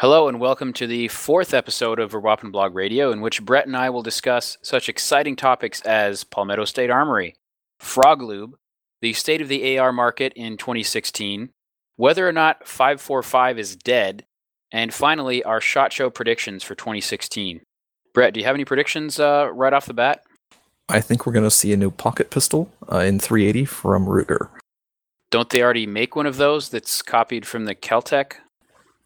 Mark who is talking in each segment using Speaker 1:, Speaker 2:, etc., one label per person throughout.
Speaker 1: Hello and welcome to the fourth episode of Vuurwapen Blog Radio, in which Brett and I will discuss such exciting topics as Palmetto State Armory, Frog Lube, the state of the AR market in 2016, whether or not 545 is dead, and finally our SHOT Show predictions for 2016. Brett, do you have any predictions uh, right off the bat?
Speaker 2: I think we're going to see a new pocket pistol uh, in 380 from Ruger.
Speaker 1: Don't they already make one of those that's copied from the Keltec?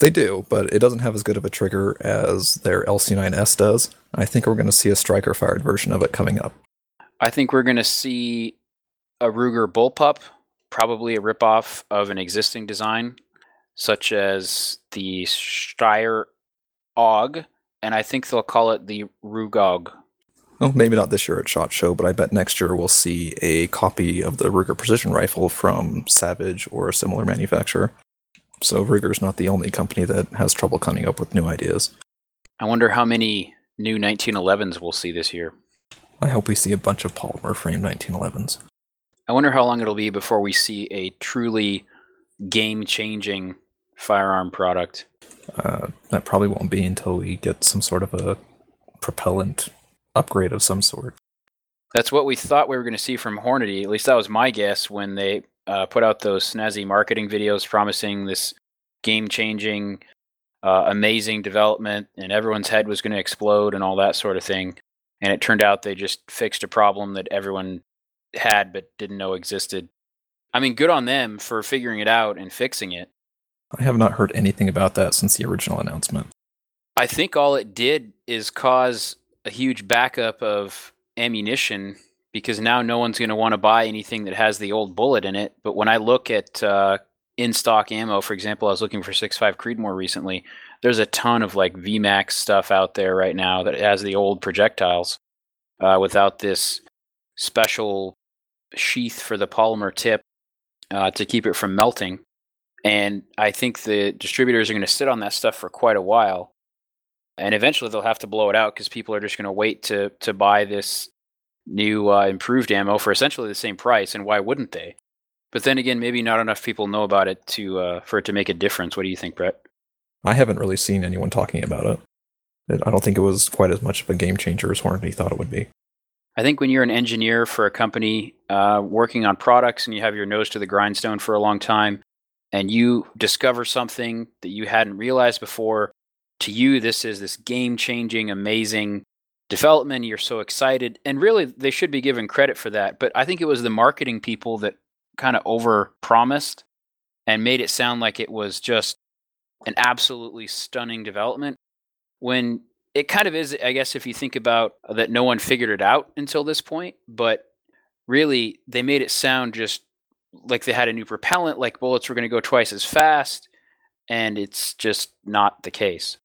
Speaker 2: They do, but it doesn't have as good of a trigger as their LC9S does. I think we're going to see a striker fired version of it coming up.
Speaker 1: I think we're going to see a Ruger bullpup, probably a ripoff of an existing design, such as the Steyr AUG, and I think they'll call it the Rugog.
Speaker 2: Well, maybe not this year at SHOT Show, but I bet next year we'll see a copy of the Ruger precision rifle from Savage or a similar manufacturer. So Ruger's not the only company that has trouble coming up with new ideas.
Speaker 1: I wonder how many new 1911s we'll see this year.
Speaker 2: I hope we see a bunch of polymer frame 1911s.
Speaker 1: I wonder how long it'll be before we see a truly game changing firearm product.
Speaker 2: Uh, that probably won't be until we get some sort of a propellant upgrade of some sort.
Speaker 1: That's what we thought we were going to see from Hornady. At least that was my guess when they uh, put out those snazzy marketing videos promising this game changing, uh, amazing development, and everyone's head was going to explode and all that sort of thing. And it turned out they just fixed a problem that everyone had but didn't know existed. I mean, good on them for figuring it out and fixing it.
Speaker 2: I have not heard anything about that since the original announcement.
Speaker 1: I think all it did is cause a huge backup of ammunition because now no one's going to want to buy anything that has the old bullet in it. But when I look at uh, in stock ammo, for example, I was looking for 6.5 Creedmoor recently. There's a ton of like VMAX stuff out there right now that has the old projectiles uh, without this special sheath for the polymer tip uh, to keep it from melting. And I think the distributors are going to sit on that stuff for quite a while. And eventually they'll have to blow it out because people are just going to wait to to buy this new uh, improved ammo for essentially the same price, and why wouldn't they? But then again, maybe not enough people know about it to uh, for it to make a difference. What do you think, Brett?
Speaker 2: I haven't really seen anyone talking about it. I don't think it was quite as much of a game changer as Hornady thought it would be.
Speaker 1: I think when you're an engineer for a company uh, working on products and you have your nose to the grindstone for a long time, and you discover something that you hadn't realized before, to you this is this game changing, amazing development. You're so excited. And really, they should be given credit for that. But I think it was the marketing people that kind of over promised and made it sound like it was just an absolutely stunning development when it kind of is i guess if you think about that no one figured it out until this point but really they made it sound just like they had a new propellant like bullets were going to go twice as fast and it's just not the case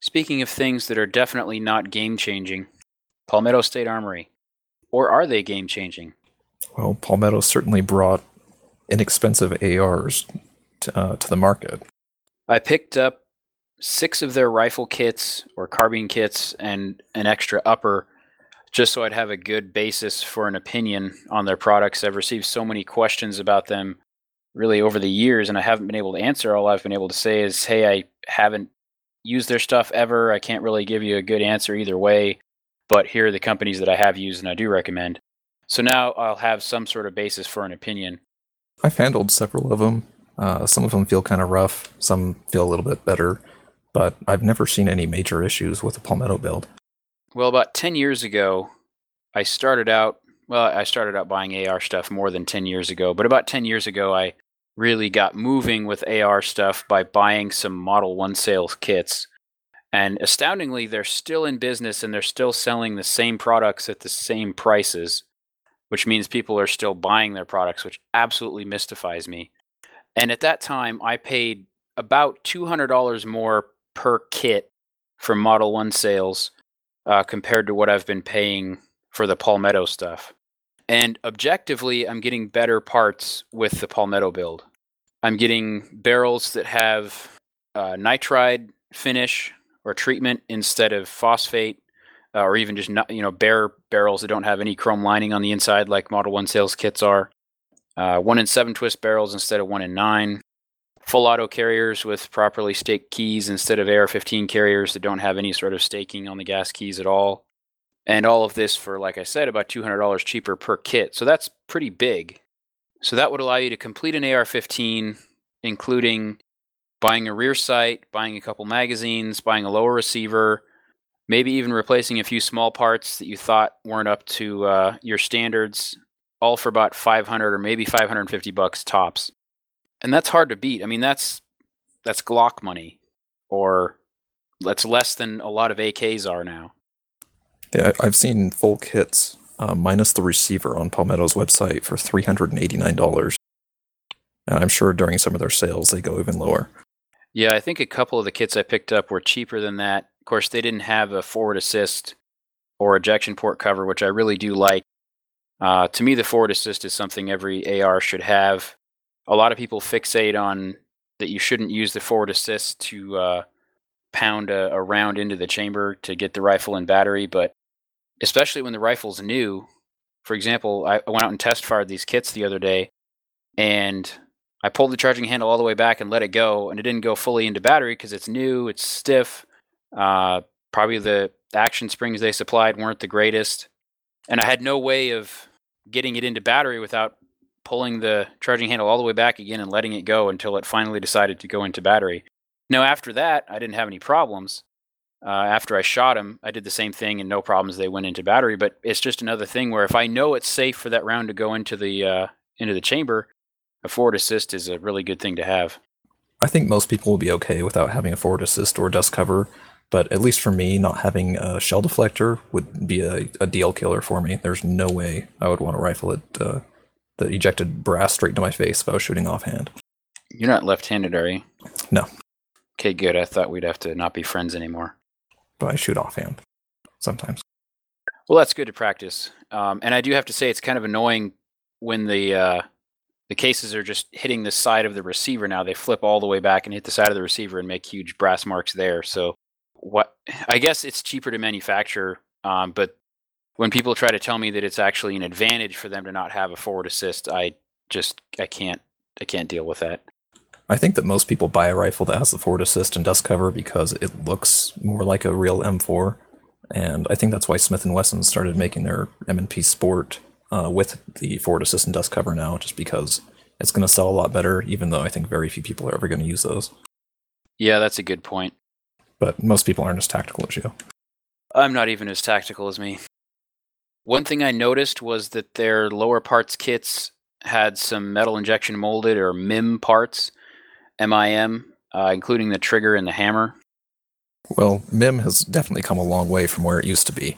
Speaker 1: Speaking of things that are definitely not game changing, Palmetto State Armory. Or are they game changing?
Speaker 2: Well, Palmetto certainly brought inexpensive ARs to, uh, to the market.
Speaker 1: I picked up six of their rifle kits or carbine kits and an extra upper just so I'd have a good basis for an opinion on their products. I've received so many questions about them really over the years, and I haven't been able to answer. All I've been able to say is, hey, I haven't used their stuff ever. I can't really give you a good answer either way, but here are the companies that I have used and I do recommend. So now I'll have some sort of basis for an opinion.
Speaker 2: I've handled several of them. Uh, some of them feel kind of rough, some feel a little bit better, but I've never seen any major issues with the Palmetto build.
Speaker 1: Well, about 10 years ago, I started out, well, I started out buying AR stuff more than 10 years ago, but about 10 years ago, I really got moving with AR stuff by buying some Model 1 sales kits. And astoundingly, they're still in business and they're still selling the same products at the same prices, which means people are still buying their products, which absolutely mystifies me. And at that time, I paid about $200 more per kit for Model 1 sales uh, compared to what I've been paying for the Palmetto stuff. And objectively, I'm getting better parts with the Palmetto build. I'm getting barrels that have uh, nitride finish or treatment instead of phosphate, uh, or even just not, you know bare barrels that don't have any chrome lining on the inside, like Model One sales kits are. Uh, one in seven twist barrels instead of one in nine. full auto carriers with properly staked keys instead of AR-15 carriers that don't have any sort of staking on the gas keys at all. And all of this for, like I said, about $200 cheaper per kit. So that's pretty big. So that would allow you to complete an AR-15, including buying a rear sight, buying a couple magazines, buying a lower receiver, maybe even replacing a few small parts that you thought weren't up to uh, your standards, all for about 500 or maybe 550 bucks tops and that's hard to beat. I mean, that's that's Glock money, or that's less than a lot of AKs are now.
Speaker 2: Yeah, I've seen full kits uh, minus the receiver on Palmetto's website for three hundred and eighty nine dollars, and I'm sure during some of their sales they go even lower.
Speaker 1: Yeah, I think a couple of the kits I picked up were cheaper than that. Of course, they didn't have a forward assist or ejection port cover, which I really do like. Uh, to me, the forward assist is something every AR should have a lot of people fixate on that you shouldn't use the forward assist to uh, pound a, a, round into the chamber to get the rifle and battery, but especially when the rifle's new. For example, I went out and test fired these kits the other day, and I pulled the charging handle all the way back and let it go, and it didn't go fully into battery because it's new, it's stiff. Uh, probably the action springs they supplied weren't the greatest, and I had no way of getting it into battery without pulling the charging handle all the way back again and letting it go until it finally decided to go into battery. Now, after that, I didn't have any problems. Uh, after I shot them, I did the same thing and no problems. They went into battery, but it's just another thing where if I know it's safe for that round to go into the uh, into the chamber, a forward assist is a really good thing to have.
Speaker 2: I think most people will be okay without having a forward assist or dust cover, but at least for me, not having a shell deflector would be a, a deal killer for me. There's no way I would want to rifle it uh, that ejected brass straight into my face if I was shooting offhand.
Speaker 1: You're not left-handed, are you?
Speaker 2: No.
Speaker 1: Okay, good. I thought we'd have to not be friends anymore.
Speaker 2: But I shoot offhand sometimes.
Speaker 1: Well, that's good to practice. Um, and I do have to say, it's kind of annoying when the uh, the cases are just hitting the side of the receiver. Now they flip all the way back and hit the side of the receiver and make huge brass marks there. So, what? I guess it's cheaper to manufacture, um, but when people try to tell me that it's actually an advantage for them to not have a forward assist, I just I can't I can't deal with that.
Speaker 2: I think that most people buy a rifle that has the forward assist and dust cover because it looks more like a real M4, and I think that's why Smith and Wesson started making their M&P Sport uh, with the forward assist and dust cover now, just because it's going to sell a lot better. Even though I think very few people are ever going to use those.
Speaker 1: Yeah, that's a good point.
Speaker 2: But most people aren't as tactical as you.
Speaker 1: I'm not even as tactical as me. One thing I noticed was that their lower parts kits had some metal injection molded or MIM parts, MIM, uh, including the trigger and the hammer.
Speaker 2: Well, MIM has definitely come a long way from where it used to be.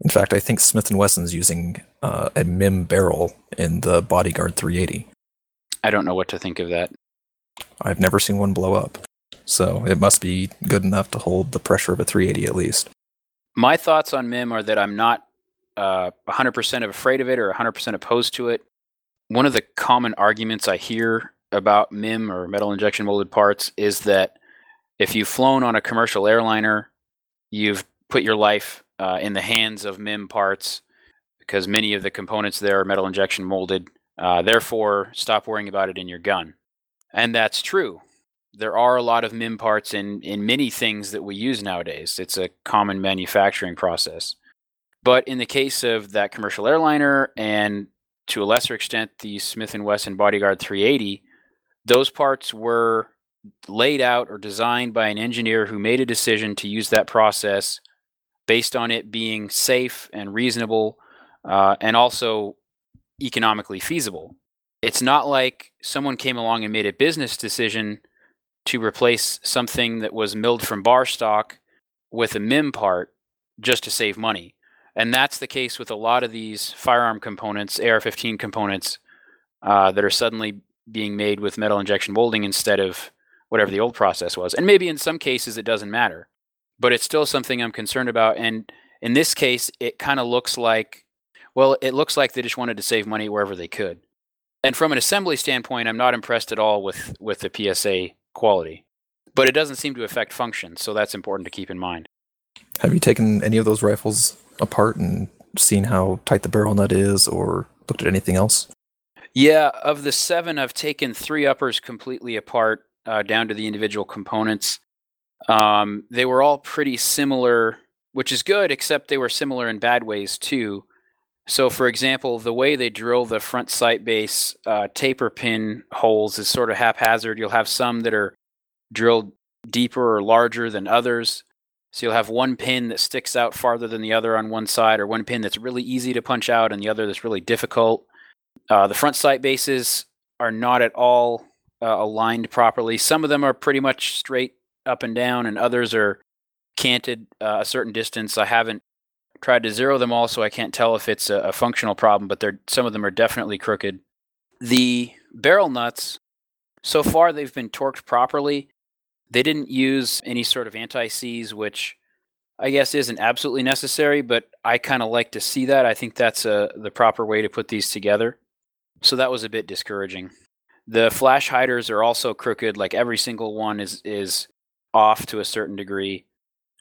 Speaker 2: In fact, I think Smith & Wesson's using uh, a MIM barrel in the Bodyguard 380.
Speaker 1: I don't know what to think of that.
Speaker 2: I've never seen one blow up, so it must be good enough to hold the pressure of a 380 at least.
Speaker 1: My thoughts on MIM are that I'm not uh, 100% afraid of it or 100% opposed to it. One of the common arguments I hear about MIM or metal injection molded parts is that if you've flown on a commercial airliner, you've put your life uh, in the hands of MIM parts because many of the components there are metal injection molded. Uh, therefore, stop worrying about it in your gun. And that's true. There are a lot of MIM parts in, in many things that we use nowadays. It's a common manufacturing process. But in the case of that commercial airliner and to a lesser extent the Smith & Wesson Bodyguard 380, those parts were laid out or designed by an engineer who made a decision to use that process based on it being safe and reasonable uh, and also economically feasible. It's not like someone came along and made a business decision to replace something that was milled from bar stock with a MIM part just to save money. And that's the case with a lot of these firearm components, AR 15 components, uh, that are suddenly being made with metal injection molding instead of whatever the old process was. And maybe in some cases it doesn't matter, but it's still something I'm concerned about. And in this case, it kind of looks like, well, it looks like they just wanted to save money wherever they could. And from an assembly standpoint, I'm not impressed at all with, with the PSA quality, but it doesn't seem to affect function. So that's important to keep in mind.
Speaker 2: Have you taken any of those rifles apart and seen how tight the barrel nut is or looked at anything else?
Speaker 1: Yeah, of the seven, I've taken three uppers completely apart uh, down to the individual components. Um, they were all pretty similar, which is good, except they were similar in bad ways too. So, for example, the way they drill the front sight base uh, taper pin holes is sort of haphazard. You'll have some that are drilled deeper or larger than others. So you'll have one pin that sticks out farther than the other on one side, or one pin that's really easy to punch out and the other that's really difficult. Uh, the front sight bases are not at all uh, aligned properly. Some of them are pretty much straight up and down, and others are canted uh, a certain distance. I haven't tried to zero them all, so I can't tell if it's a, a functional problem, but some of them are definitely crooked. The barrel nuts, so far, they've been torqued properly. They didn't use any sort of anti seize, which I guess isn't absolutely necessary, but I kind of like to see that. I think that's a, the proper way to put these together. So that was a bit discouraging. The flash hiders are also crooked, like every single one is is off to a certain degree.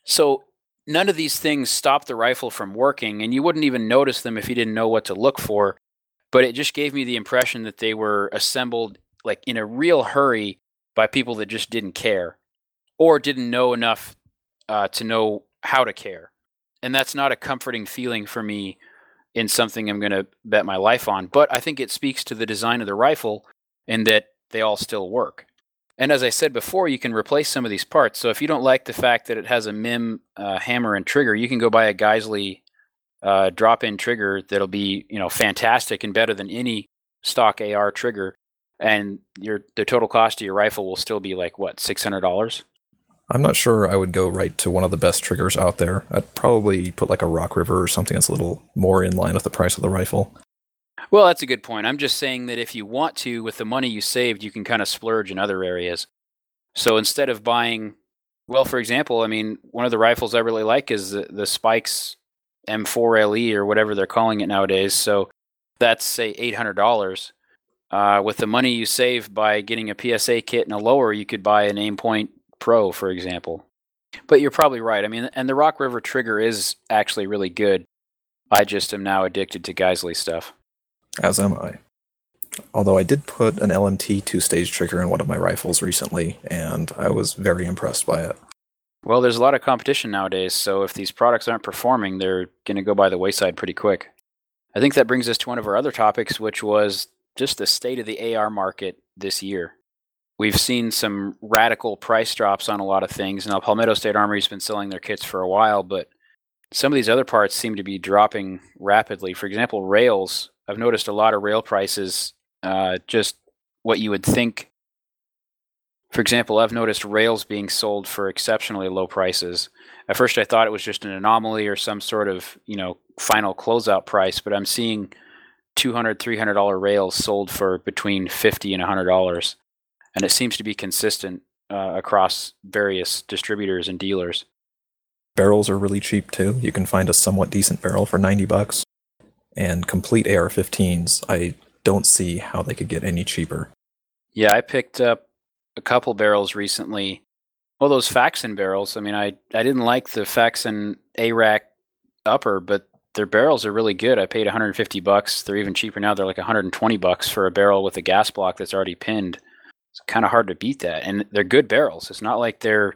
Speaker 1: So none of these things stop the rifle from working, and you wouldn't even notice them if you didn't know what to look for. But it just gave me the impression that they were assembled like in a real hurry by people that just didn't care or didn't know enough uh, to know how to care. And that's not a comforting feeling for me in something I'm going to bet my life on. But I think it speaks to the design of the rifle and that they all still work. And as I said before, you can replace some of these parts. So if you don't like the fact that it has a MIM uh, hammer and trigger, you can go buy a Geissele uh, drop-in trigger that'll be you know fantastic and better than any stock AR trigger, and your the total cost of your rifle will still be like what six hundred dollars.
Speaker 2: I'm not sure I would go right to one of the best triggers out there. I'd probably put like a Rock River or something that's a little more in line with the price of the rifle.
Speaker 1: Well, that's a good point. I'm just saying that if you want to, with the money you saved, you can kind of splurge in other areas. So instead of buying, well, for example, I mean, one of the rifles I really like is the, the Spikes M4 LE or whatever they're calling it nowadays. So that's say $800. Uh, with the money you save by getting a PSA kit and a lower, you could buy an Aimpoint Pro, for example. But you're probably right. I mean, and the Rock River trigger is actually really good. I just am now addicted to Geissele stuff.
Speaker 2: As am I. Although I did put an LMT two stage trigger in one of my rifles recently, and I was very impressed by it.
Speaker 1: Well, there's a lot of competition nowadays, so if these products aren't performing, they're going to go by the wayside pretty quick. I think that brings us to one of our other topics, which was just the state of the AR market this year. We've seen some radical price drops on a lot of things. Now, Palmetto State Armory's been selling their kits for a while, but some of these other parts seem to be dropping rapidly. For example, rails. I've noticed a lot of rail prices, uh, just what you would think. For example, I've noticed rails being sold for exceptionally low prices. At first, I thought it was just an anomaly or some sort of, you know, final closeout price, but I'm seeing 200 $300 rails sold for between 50 and $100 and it seems to be consistent uh, across various distributors and dealers.
Speaker 2: Barrels are really cheap too. You can find a somewhat decent barrel for 90 bucks. And complete AR-15s, I don't see how they could get any cheaper.
Speaker 1: Yeah, I picked up a couple barrels recently. Well, those Faxon barrels. I mean, I I didn't like the Faxon ARAK upper, but their barrels are really good. I paid 150 bucks. They're even cheaper now. They're like 120 bucks for a barrel with a gas block that's already pinned it's kind of hard to beat that. And they're good barrels. It's not like they're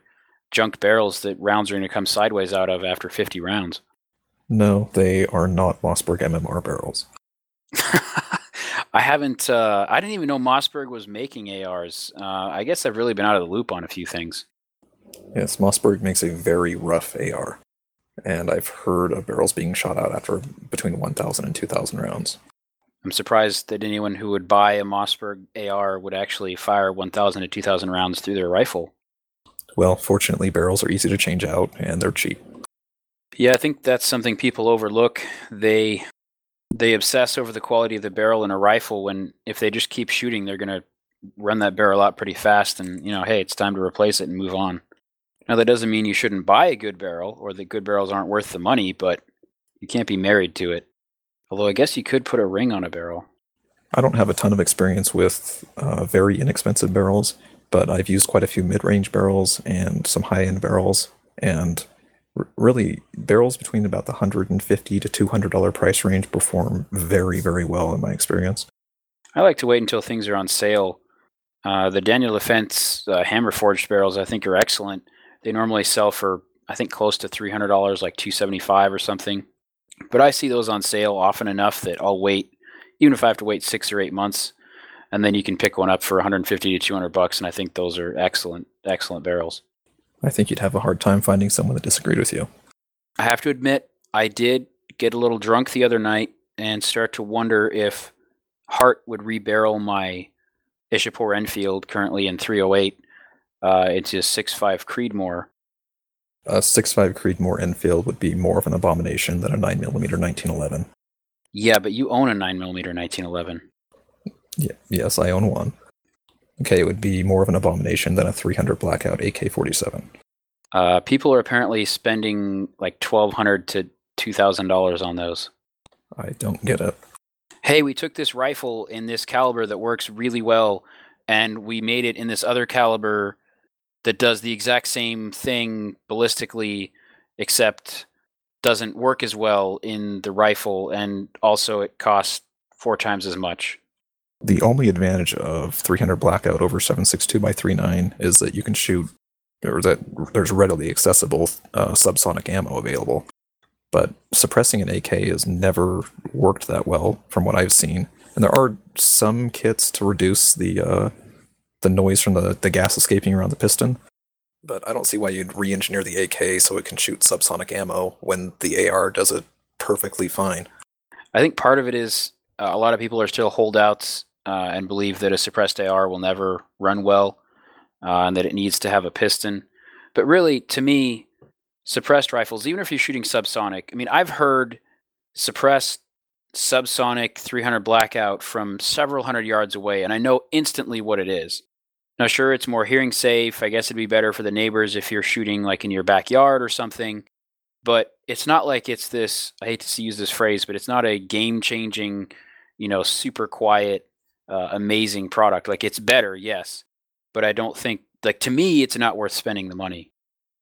Speaker 1: junk barrels that rounds are going to come sideways out of after 50 rounds.
Speaker 2: No, they are not Mossberg MMR barrels.
Speaker 1: I haven't. Uh, I didn't even know Mossberg was making ARs. Uh, I guess I've really been out of the loop on a few things.
Speaker 2: Yes, Mossberg makes a very rough AR, and I've heard of barrels being shot out after between 1,000 and 2,000 rounds.
Speaker 1: I'm surprised that anyone who would buy a Mossberg AR would actually fire 1,000 to 2,000 rounds through their rifle.
Speaker 2: Well, fortunately, barrels are easy to change out and they're cheap.
Speaker 1: Yeah, I think that's something people overlook. They they obsess over the quality of the barrel in a rifle when if they just keep shooting, they're going to run that barrel out pretty fast and, you know, hey, it's time to replace it and move on. Now that doesn't mean you shouldn't buy a good barrel or that good barrels aren't worth the money, but you can't be married to it. Although I guess you could put a ring on a barrel.
Speaker 2: I don't have a ton of experience with uh, very inexpensive barrels, but I've used quite a few mid-range barrels and some high-end barrels, and r- really barrels between about the 150 to 200 dollar price range perform very, very well in my experience.
Speaker 1: I like to wait until things are on sale. Uh, the Daniel Defense uh, hammer forged barrels, I think, are excellent. They normally sell for, I think, close to three hundred dollars, like two seventy five or something. But I see those on sale often enough that I'll wait, even if I have to wait six or eight months, and then you can pick one up for one hundred and fifty to two hundred bucks. And I think those are excellent, excellent barrels.
Speaker 2: I think you'd have a hard time finding someone that disagreed with you.
Speaker 1: I have to admit, I did get a little drunk the other night and start to wonder if Hart would rebarrel my Ishapore Enfield, currently in 308, uh, into 6.5 Creedmoor.
Speaker 2: A 6.5 Creedmoor Enfield would be more of an abomination than a 9mm 1911.
Speaker 1: Yeah, but you own a 9mm 1911.
Speaker 2: Yeah, yes, I own one. Okay, it would be more of an abomination than a 300 Blackout AK 47.
Speaker 1: Uh, people are apparently spending like 1,200 to $2,000 on those.
Speaker 2: I don't get it.
Speaker 1: Hey, we took this rifle in this caliber that works really well, and we made it in this other caliber that does the exact same thing ballistically, except doesn't work as well in the rifle, and also it costs four times as much.
Speaker 2: The only advantage of 300 Blackout over 7.62 by 39 is that you can shoot, or that there's readily accessible uh, subsonic ammo available but suppressing an AK has never worked that well from what I've seen. And there are some kits to reduce the uh, the noise from the, the gas escaping around the piston, but I don't see why you'd re-engineer the AK so it can shoot subsonic ammo when the AR does it perfectly fine.
Speaker 1: I think part of it is uh, a lot of people are still holdouts uh, and believe that a suppressed AR will never run well uh, and that it needs to have a piston. But really, to me, suppressed rifles, even if you're shooting subsonic, I mean, I've heard suppressed subsonic 300 blackout from several hundred yards away, and I know instantly what it is. Now, sure, it's more hearing safe. I guess it'd be better for the neighbors if you're shooting like in your backyard or something. But it's not like it's this, I hate to use this phrase, but it's not a game changing, you know, super quiet, uh, amazing product. Like it's better, yes. But I don't think, like to me, it's not worth spending the money.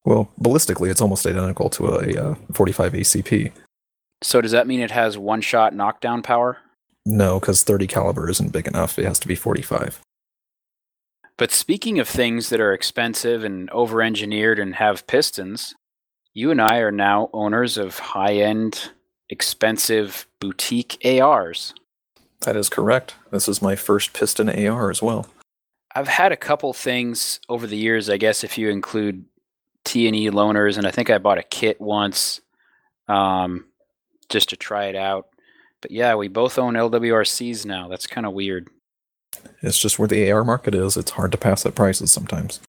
Speaker 2: Well, ballistically, it's almost identical to a uh, 45 ACP.
Speaker 1: So does that mean it has one-shot knockdown power?
Speaker 2: No, because 30 caliber isn't big enough. It has to be 45.
Speaker 1: But speaking of things that are expensive and over-engineered and have pistons, you and I are now owners of high-end, expensive boutique ARs.
Speaker 2: That is correct. This is my first piston AR as well.
Speaker 1: I've had a couple things over the years, I guess if you include T and E loaners, and I think I bought a kit once, um, just to try it out. But yeah, we both own LWRCs now. That's kind of weird.
Speaker 2: It's just where the AR market is. It's hard to pass at prices sometimes.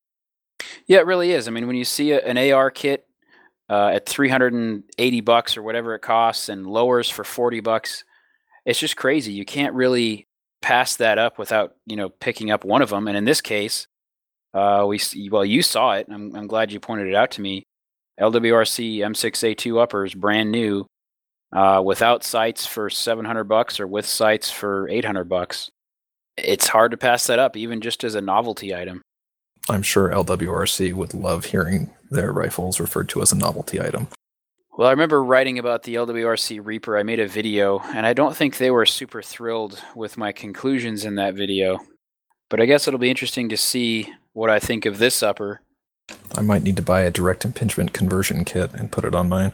Speaker 1: Yeah, it really is. I mean, when you see a, an AR kit uh, at 380 bucks or whatever it costs, and lowers for 40 bucks, it's just crazy. You can't really pass that up without you know picking up one of them. And in this case, uh, we well, you saw it. I'm, I'm glad you pointed it out to me. LWRC M6A2 uppers, brand new, uh, without sights for 700 bucks or with sights for 800 bucks. It's hard to pass that up, even just as a novelty item.
Speaker 2: I'm sure LWRC would love hearing their rifles referred to as a novelty item.
Speaker 1: Well, I remember writing about the LWRC Reaper. I made a video, and I don't think they were super thrilled with my conclusions in that video. But I guess it'll be interesting to see what I think of this upper.
Speaker 2: I might need to buy a direct impingement conversion kit and put it on mine.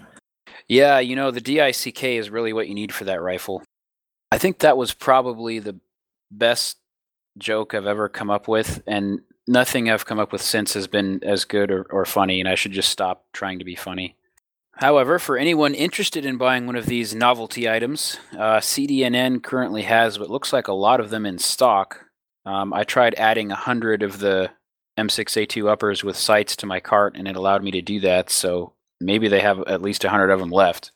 Speaker 1: Yeah, you know, the DICK is really what you need for that rifle. I think that was probably the best joke I've ever come up with, and nothing I've come up with since has been as good or, or funny, and I should just stop trying to be funny. However, for anyone interested in buying one of these novelty items, uh, CDNN currently has what looks like a lot of them in stock. Um, I tried adding a hundred of the M6A2 uppers with sights to my cart, and it allowed me to do that. So maybe they have at least 100 of them left,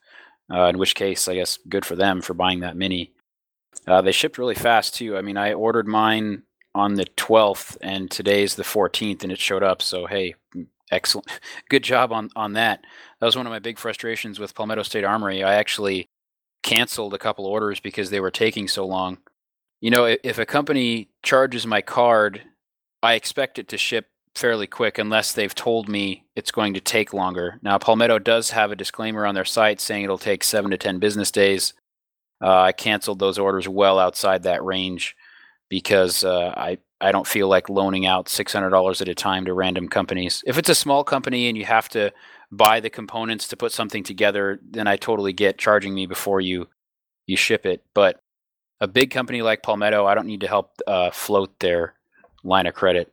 Speaker 1: uh, in which case, I guess, good for them for buying that many. Uh, they shipped really fast, too. I mean, I ordered mine on the 12th, and today's the 14th, and it showed up. So, hey, excellent. Good job on, on that. That was one of my big frustrations with Palmetto State Armory. I actually canceled a couple orders because they were taking so long. You know, if a company charges my card I expect it to ship fairly quick unless they've told me it's going to take longer. Now, Palmetto does have a disclaimer on their site saying it'll take seven to 10 business days. Uh, I canceled those orders well outside that range because uh, I, I don't feel like loaning out $600 at a time to random companies. If it's a small company and you have to buy the components to put something together, then I totally get charging me before you you ship it. But a big company like Palmetto, I don't need to help uh, float their line of credit.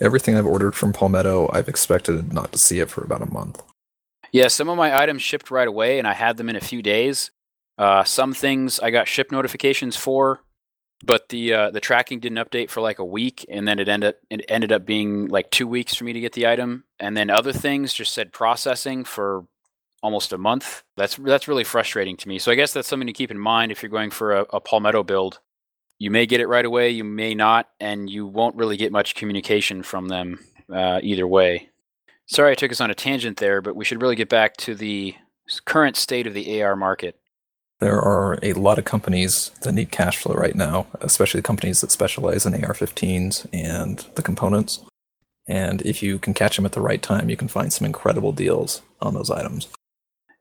Speaker 2: Everything I've ordered from Palmetto, I've expected not to see it for about a month.
Speaker 1: Yeah, some of my items shipped right away, and I had them in a few days. Uh, some things I got ship notifications for, but the uh, the tracking didn't update for like a week, and then it ended it ended up being like two weeks for me to get the item, and then other things just said processing for almost a month. That's that's really frustrating to me. So I guess that's something to keep in mind if you're going for a, a Palmetto build. You may get it right away, you may not, and you won't really get much communication from them uh, either way. Sorry, I took us on a tangent there, but we should really get back to the current state of the AR market.
Speaker 2: There are a lot of companies that need cash flow right now, especially companies that specialize in AR 15s and the components. And if you can catch them at the right time, you can find some incredible deals on those items.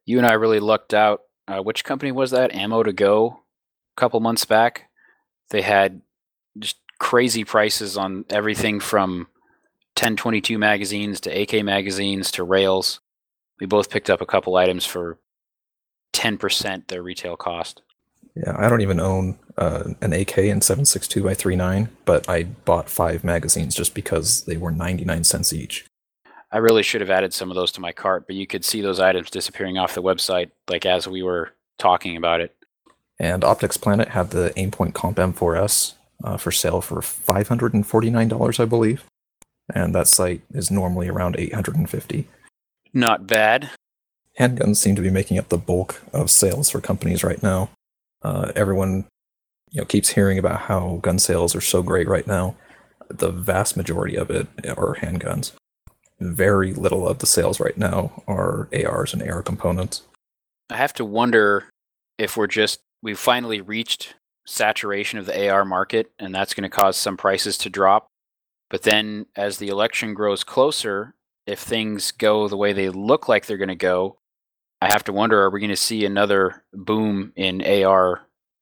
Speaker 1: You and I really lucked out. Uh, which company was that? Ammo to Go, a couple months back. They had just crazy prices on everything from 1022 magazines to AK magazines to rails. We both picked up a couple items for 10% their retail cost.
Speaker 2: Yeah, I don't even own uh, an AK in 762 by 39, but I bought five magazines just because they were 99 cents each.
Speaker 1: I really should have added some of those to my cart, but you could see those items disappearing off the website like as we were talking about it.
Speaker 2: And Optics Planet had the Aimpoint Comp M4S uh, for sale for $549, I believe and that site is normally around 850.
Speaker 1: Not bad.
Speaker 2: Handguns seem to be making up the bulk of sales for companies right now. Uh, everyone, you know, keeps hearing about how gun sales are so great right now. The vast majority of it are handguns. Very little of the sales right now are ARs and AR components.
Speaker 1: I have to wonder if we're just we've finally reached saturation of the AR market, and that's going to cause some prices to drop but then as the election grows closer, if things go the way they look like they're going to go, I have to wonder are we going to see another boom in AR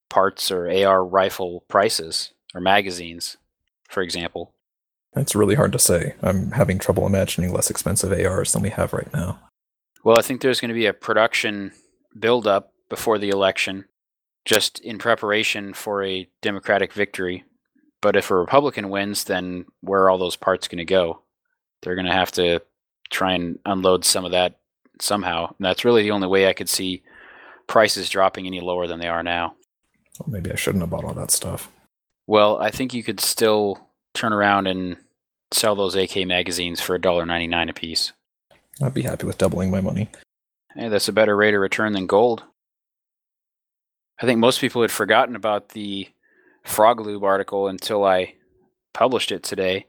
Speaker 1: parts or AR rifle prices or magazines, for example?
Speaker 2: That's really hard to say. I'm having trouble imagining less expensive ARs than we have right now.
Speaker 1: Well, I think there's going to be a production buildup before the election, just in preparation for a Democratic victory. But if a Republican wins, then where are all those parts going to go? They're going to have to try and unload some of that somehow. And that's really the only way I could see prices dropping any lower than they are now.
Speaker 2: Well, maybe I shouldn't have bought all that stuff.
Speaker 1: Well, I think you could still turn around and sell those AK magazines for $1.99 a piece.
Speaker 2: I'd be happy with doubling my money.
Speaker 1: Hey, that's a better rate of return than gold. I think most people had forgotten about the Frog Lube article until I published it today.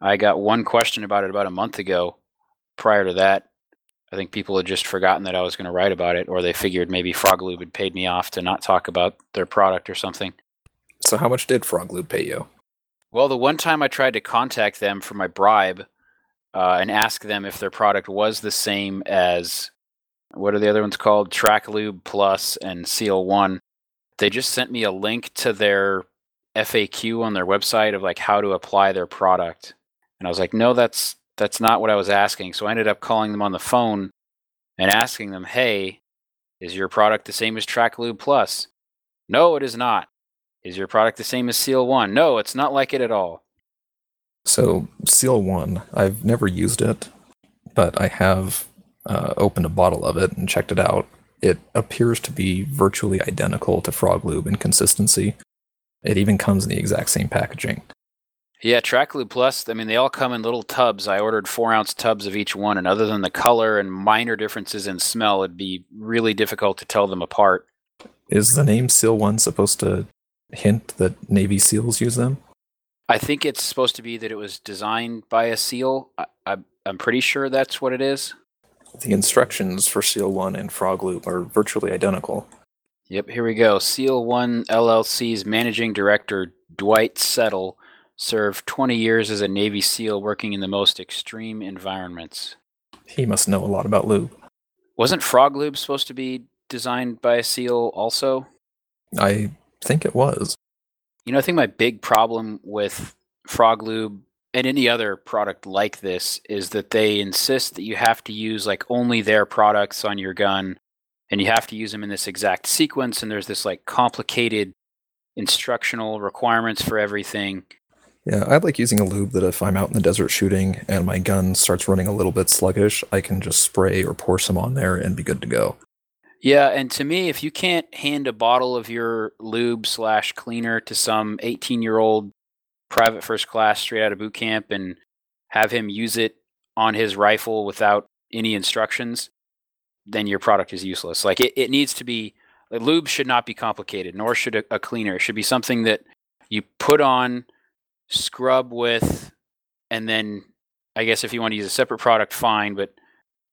Speaker 1: I got one question about it about a month ago. Prior to that, I think people had just forgotten that I was going to write about it, or they figured maybe Frog Lube had paid me off to not talk about their product or something.
Speaker 2: So, how much did Frog Lube pay you?
Speaker 1: Well, the one time I tried to contact them for my bribe uh, and ask them if their product was the same as what are the other ones called? Track Lube Plus and Seal One. They just sent me a link to their FAQ on their website of like how to apply their product. And I was like, no, that's that's not what I was asking. So I ended up calling them on the phone and asking them, hey, is your product the same as TrackLube Plus? No, it is not. Is your product the same as Seal One? No, it's not like it at all.
Speaker 2: So Seal One, I've never used it, but I have uh, opened a bottle of it and checked it out. It appears to be virtually identical to Frog Lube in consistency. It even comes in the exact same packaging.
Speaker 1: Yeah, Track Lube Plus, I mean, they all come in little tubs. I ordered four ounce tubs of each one, and other than the color and minor differences in smell, it'd be really difficult to tell them apart.
Speaker 2: Is the name Seal 1 supposed to hint that Navy SEALs use them?
Speaker 1: I think it's supposed to be that it was designed by a SEAL. I, I, I'm pretty sure that's what it is.
Speaker 2: The instructions for Seal 1 and Frog Lube are virtually identical.
Speaker 1: Yep, here we go. Seal One LLC's managing director, Dwight Settle, served 20 years as a Navy SEAL working in the most extreme environments.
Speaker 2: He must know a lot about lube.
Speaker 1: Wasn't Frog Lube supposed to be designed by a SEAL also?
Speaker 2: I think it was.
Speaker 1: You know, I think my big problem with Frog Lube and any other product like this is that they insist that you have to use like only their products on your gun and you have to use them in this exact sequence and there's this like complicated instructional requirements for everything
Speaker 2: Yeah, I like using a lube that if I'm out in the desert shooting and my gun starts running a little bit sluggish, I can just spray or pour some on there and be good to go.
Speaker 1: yeah and to me if you can't hand a bottle of your lube slash cleaner to some 18 year old private first class straight out of boot camp and have him use it on his rifle without any instructions then your product is useless. Like it, it needs to be like lube should not be complicated nor should a, a cleaner. It should be something that you put on scrub with and then i guess if you want to use a separate product fine but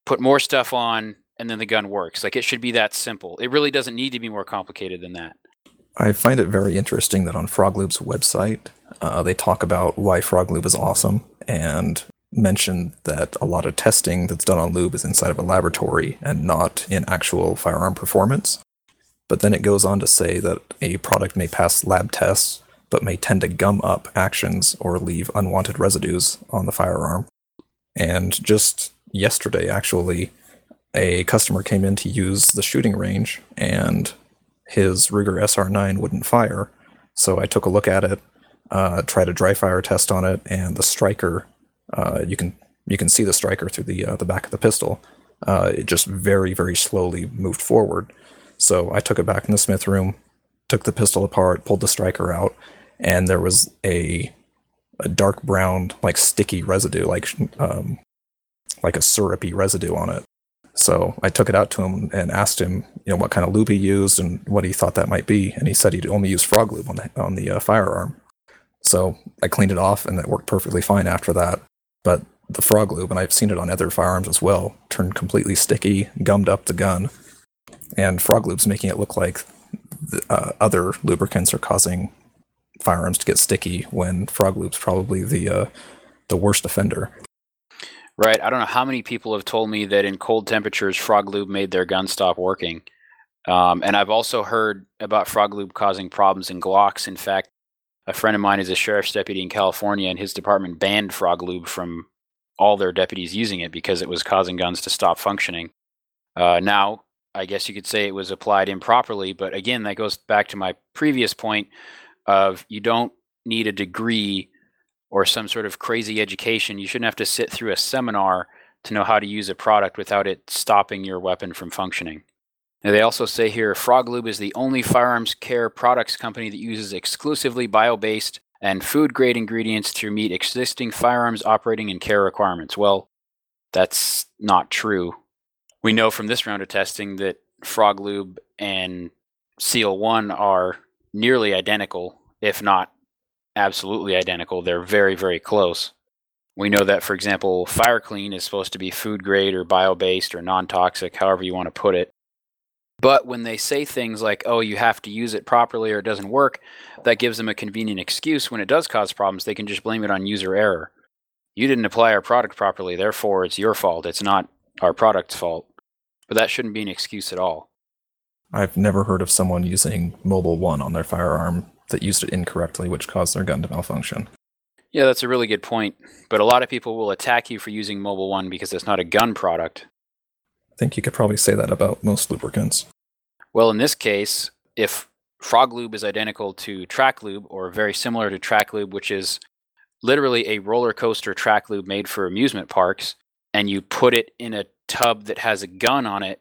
Speaker 1: put more stuff on and then the gun works. Like it should be that simple. It really doesn't need to be more complicated than that
Speaker 2: I find it very interesting that on Frog Lube's website, uh, they talk about why Frog Lube is awesome and mention that a lot of testing that's done on lube is inside of a laboratory and not in actual firearm performance. But then it goes on to say that a product may pass lab tests, but may tend to gum up actions or leave unwanted residues on the firearm. And just yesterday, actually, a customer came in to use the shooting range and his Ruger SR9 wouldn't fire. So I took a look at it, uh, tried a dry fire test on it, and the striker, uh, you can you can see the striker through the uh, the back of the pistol. Uh, it just very very slowly moved forward. So I took it back in the smith room, took the pistol apart, pulled the striker out, and there was a a dark brown like sticky residue, like um, like a syrupy residue on it. So I took it out to him and asked him, you know, what kind of lube he used and what he thought that might be, and he said he'd only used frog lube on the on the uh, firearm. So I cleaned it off, and it worked perfectly fine after that. But the frog lube, and I've seen it on other firearms as well, turned completely sticky, gummed up the gun, and frog lube's making it look like the, uh, other lubricants are causing firearms to get sticky when frog lube's probably the uh, the worst offender.
Speaker 1: Right. I don't know how many people have told me that in cold temperatures, frog lube made their gun stop working. Um, and I've also heard about frog lube causing problems in Glocks. In fact, a friend of mine is a sheriff's deputy in California, and his department banned frog lube from all their deputies using it because it was causing guns to stop functioning. Uh, now, I guess you could say it was applied improperly, but again, that goes back to my previous point of you don't need a degree or some sort of crazy education. You shouldn't have to sit through a seminar to know how to use a product without it stopping your weapon from functioning. Now, they also say here Frog Lube is the only firearms care products company that uses exclusively bio based and food grade ingredients to meet existing firearms operating and care requirements. Well, that's not true. We know from this round of testing that Frog Lube and Seal 1 are nearly identical, if not absolutely identical. They're very, very close. We know that, for example, Fire Clean is supposed to be food grade or bio based or non toxic, however you want to put it. But when they say things like, oh, you have to use it properly or it doesn't work, that gives them a convenient excuse. When it does cause problems, they can just blame it on user error. You didn't apply our product properly, therefore it's your fault. It's not our product's fault. But that shouldn't be an excuse at all.
Speaker 2: I've never heard of someone using Mobil One on their firearm that used it incorrectly, which caused their gun to malfunction.
Speaker 1: Yeah, that's a really good point. But a lot of people will attack you for using Mobil One because it's not a gun product.
Speaker 2: I think you could probably say that about most lubricants.
Speaker 1: Well, in this case, if Frog Lube is identical to Track Lube or very similar to Track Lube, which is literally a roller coaster track lube made for amusement parks, and you put it in a tub that has a gun on it,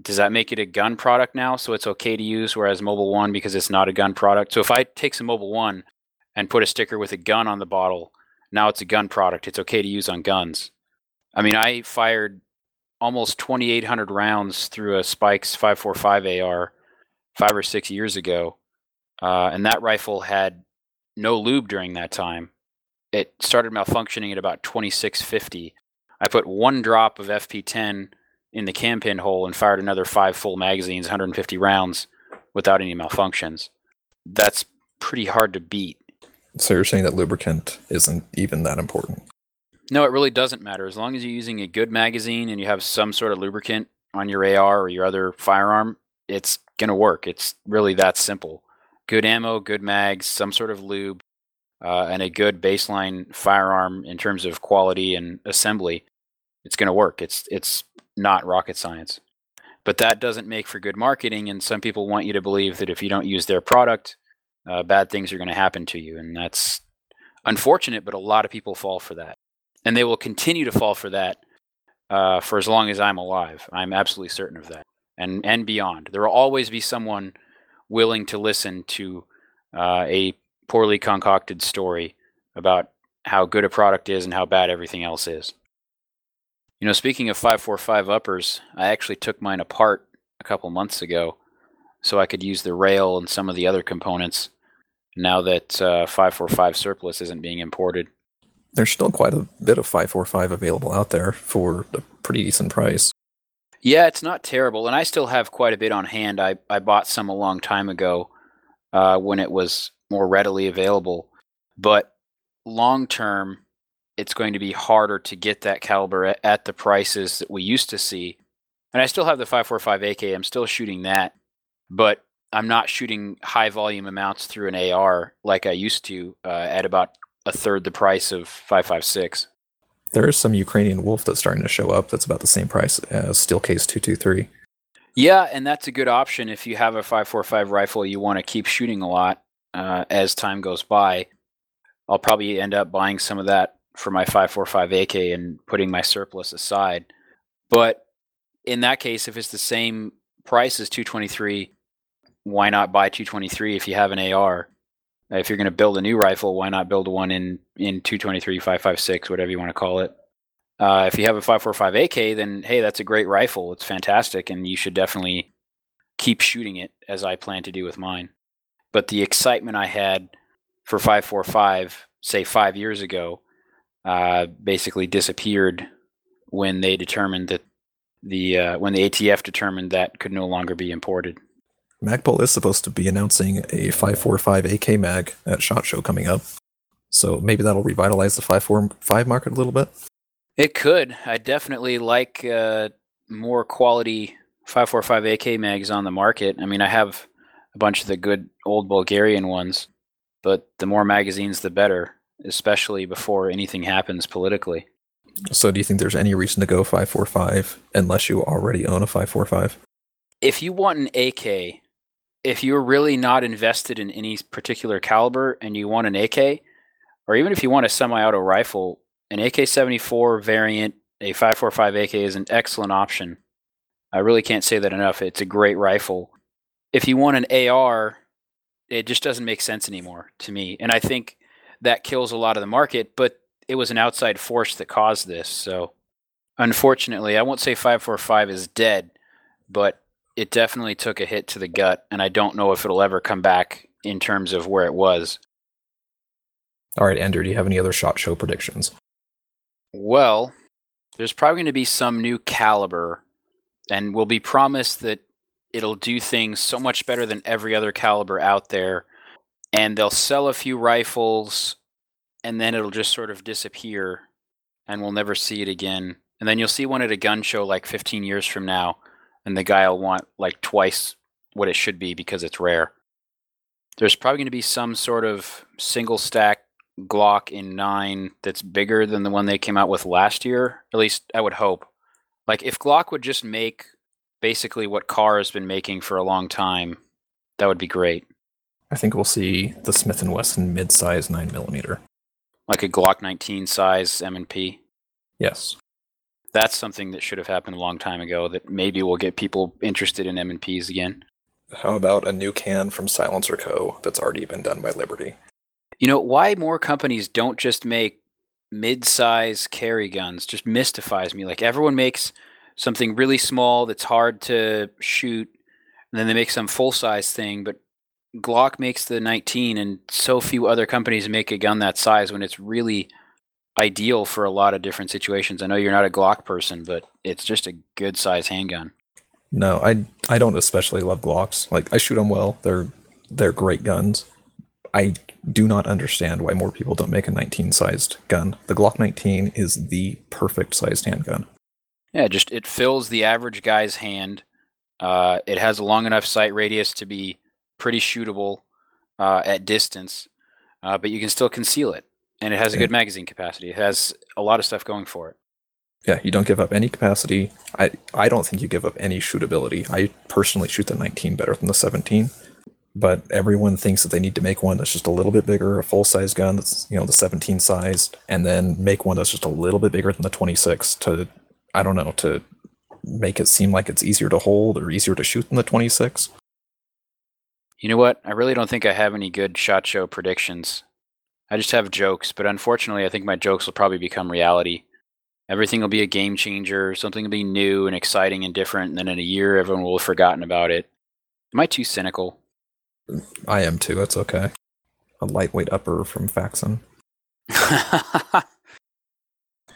Speaker 1: does that make it a gun product now? So it's okay to use, whereas Mobil One, because it's not a gun product. So if I take some Mobil One and put a sticker with a gun on the bottle, now it's a gun product. It's okay to use on guns. I mean, I fired almost 2,800 rounds through a Spikes 545 AR five or six years ago, uh, and that rifle had no lube during that time. It started malfunctioning at about 2650. I put one drop of FP10 in the cam pin hole and fired another five full magazines, 150 rounds, without any malfunctions. That's pretty hard to beat.
Speaker 2: So you're saying that lubricant isn't even that important?
Speaker 1: No, it really doesn't matter. As long as you're using a good magazine and you have some sort of lubricant on your AR or your other firearm, it's going to work. It's really that simple. Good ammo, good mags, some sort of lube. uh, and a good baseline firearm in terms of quality and assembly, it's going to work. It's it's not rocket science. But that doesn't make for good marketing, and some people want you to believe that if you don't use their product, uh, bad things are going to happen to you, and that's unfortunate. But a lot of people fall for that, and they will continue to fall for that uh, for as long as I'm alive. I'm absolutely certain of that, and and beyond. There will always be someone willing to listen to uh, a poorly concocted story about how good a product is and how bad everything else is. You know, speaking of 545 uppers, I actually took mine apart a couple months ago so I could use the rail and some of the other components now that uh, 545 surplus isn't being imported.
Speaker 2: There's still quite a bit of 545 available out there for a pretty decent price.
Speaker 1: Yeah, it's not terrible, and I still have quite a bit on hand. I, I bought some a long time ago uh, when it was more readily available, but long term, it's going to be harder to get that caliber at, at the prices that we used to see. And I still have the 545 AK. I'm still shooting that, but I'm not shooting high volume amounts through an AR like I used to uh, at about a third the price of 556.
Speaker 2: There is some Ukrainian Wolf that's starting to show up that's about the same price as Steelcase 223.
Speaker 1: Yeah, and that's a good option if you have a 545 rifle you want to keep shooting a lot uh, as time goes by. I'll probably end up buying some of that for my 545 AK and putting my surplus aside. But in that case, if it's the same price as 223, why not buy 223 if you have an AR? If you're going to build a new rifle, why not build one in in 223, 556, whatever you want to call it? Uh, if you have a 545 AK, then hey, that's a great rifle. It's fantastic, and you should definitely keep shooting it as I plan to do with mine. But the excitement I had for 545, say five years ago, uh, basically disappeared when they determined that the uh, when the ATF determined that could no longer be imported.
Speaker 2: Magpul is supposed to be announcing a 545 AK mag at SHOT Show coming up, so maybe that'll revitalize the 545 market a little bit.
Speaker 1: It could. I definitely like uh, more quality 545 AK mags on the market. I mean, I have a bunch of the good old Bulgarian ones, but the more magazines, the better, especially before anything happens politically.
Speaker 2: So, do you think there's any reason to go 545 unless you already own a 545?
Speaker 1: If you want an AK, if you're really not invested in any particular caliber and you want an AK, or even if you want a semi-auto rifle, an AK-74 variant, a 545 AK is an excellent option. I really can't say that enough. It's a great rifle. If you want an AR, it just doesn't make sense anymore to me. And I think that kills a lot of the market, but it was an outside force that caused this. So unfortunately, I won't say 545 is dead, but it definitely took a hit to the gut, and I don't know if it'll ever come back in terms of where it was.
Speaker 2: All right, Ender, do you have any other SHOT Show predictions?
Speaker 1: Well, there's probably going to be some new caliber, and we'll be promised that it'll do things so much better than every other caliber out there. And they'll sell a few rifles, and then it'll just sort of disappear, and we'll never see it again. And then you'll see one at a gun show like 15 years from now, and the guy will want like twice what it should be because it's rare. There's probably going to be some sort of single stack Glock in 9 that's bigger than the one they came out with last year. At least I would hope. Like if Glock would just make basically what Kahr has been making for a long time, that would be great.
Speaker 2: I think we'll see the Smith and Wesson mid-size 9mm.
Speaker 1: Like a Glock 19 size M&P.
Speaker 2: Yes
Speaker 1: that's something that should have happened a long time ago that maybe will get people interested in M&Ps again.
Speaker 2: How about a new can from Silencer Co. that's already been done by Liberty?
Speaker 1: You know, why more companies don't just make mid-size carry guns just mystifies me. Like everyone makes something really small that's hard to shoot, and then they make some full-size thing, but Glock makes the 19 and so few other companies make a gun that size when it's really ideal for a lot of different situations. I know you're not a Glock person, but it's just a good size handgun.
Speaker 2: No, I I don't especially love Glocks. Like I shoot them well. They're they're great guns. I do not understand why more people don't make a 19 sized gun. The Glock 19 is the perfect sized handgun.
Speaker 1: Yeah, just it fills the average guy's hand. Uh, it has a long enough sight radius to be pretty shootable uh, at distance. uh, but you can still conceal it, and it has a good magazine capacity. It has a lot of stuff going for it.
Speaker 2: Yeah, you don't give up any capacity. I I don't think you give up any shootability. I personally shoot the 19 better than the 17, but everyone thinks that they need to make one that's just a little bit bigger, a full size gun that's you know the 17 size, and then make one that's just a little bit bigger than the 26 to I don't know to make it seem like it's easier to hold or easier to shoot than the 26.
Speaker 1: You know what? I really don't think I have any good shot show predictions. I just have jokes, but unfortunately, I think my jokes will probably become reality. Everything will be a game changer. Something will be new and exciting and different. And then in a year, everyone will have forgotten about it. Am I too cynical?
Speaker 2: I am too. It's okay. A lightweight upper from Faxon.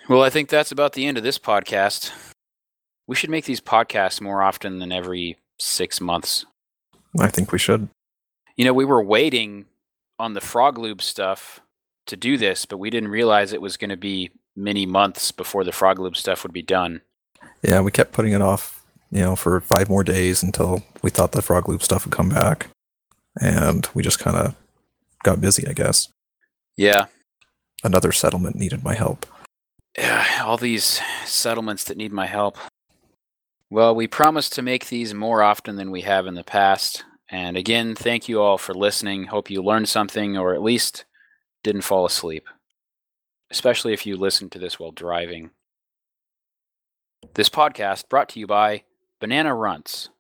Speaker 1: well, I think that's about the end of this podcast. We should make these podcasts more often than every six months.
Speaker 2: I think we should.
Speaker 1: You know, we were waiting on the Frog Lube stuff to do this, but we didn't realize it was going to be many months before the Frog Lube stuff would be done.
Speaker 2: Yeah, we kept putting it off, you know, for five more days until we thought the Frog Lube stuff would come back. And we just kind of got busy, I guess.
Speaker 1: Yeah.
Speaker 2: Another settlement needed my help.
Speaker 1: Yeah, all these settlements that need my help. Well, we promise to make these more often than we have in the past. And again, thank you all for listening. Hope you learned something or at least didn't fall asleep, especially if you listened to this while driving. This podcast brought to you by Banana Runts,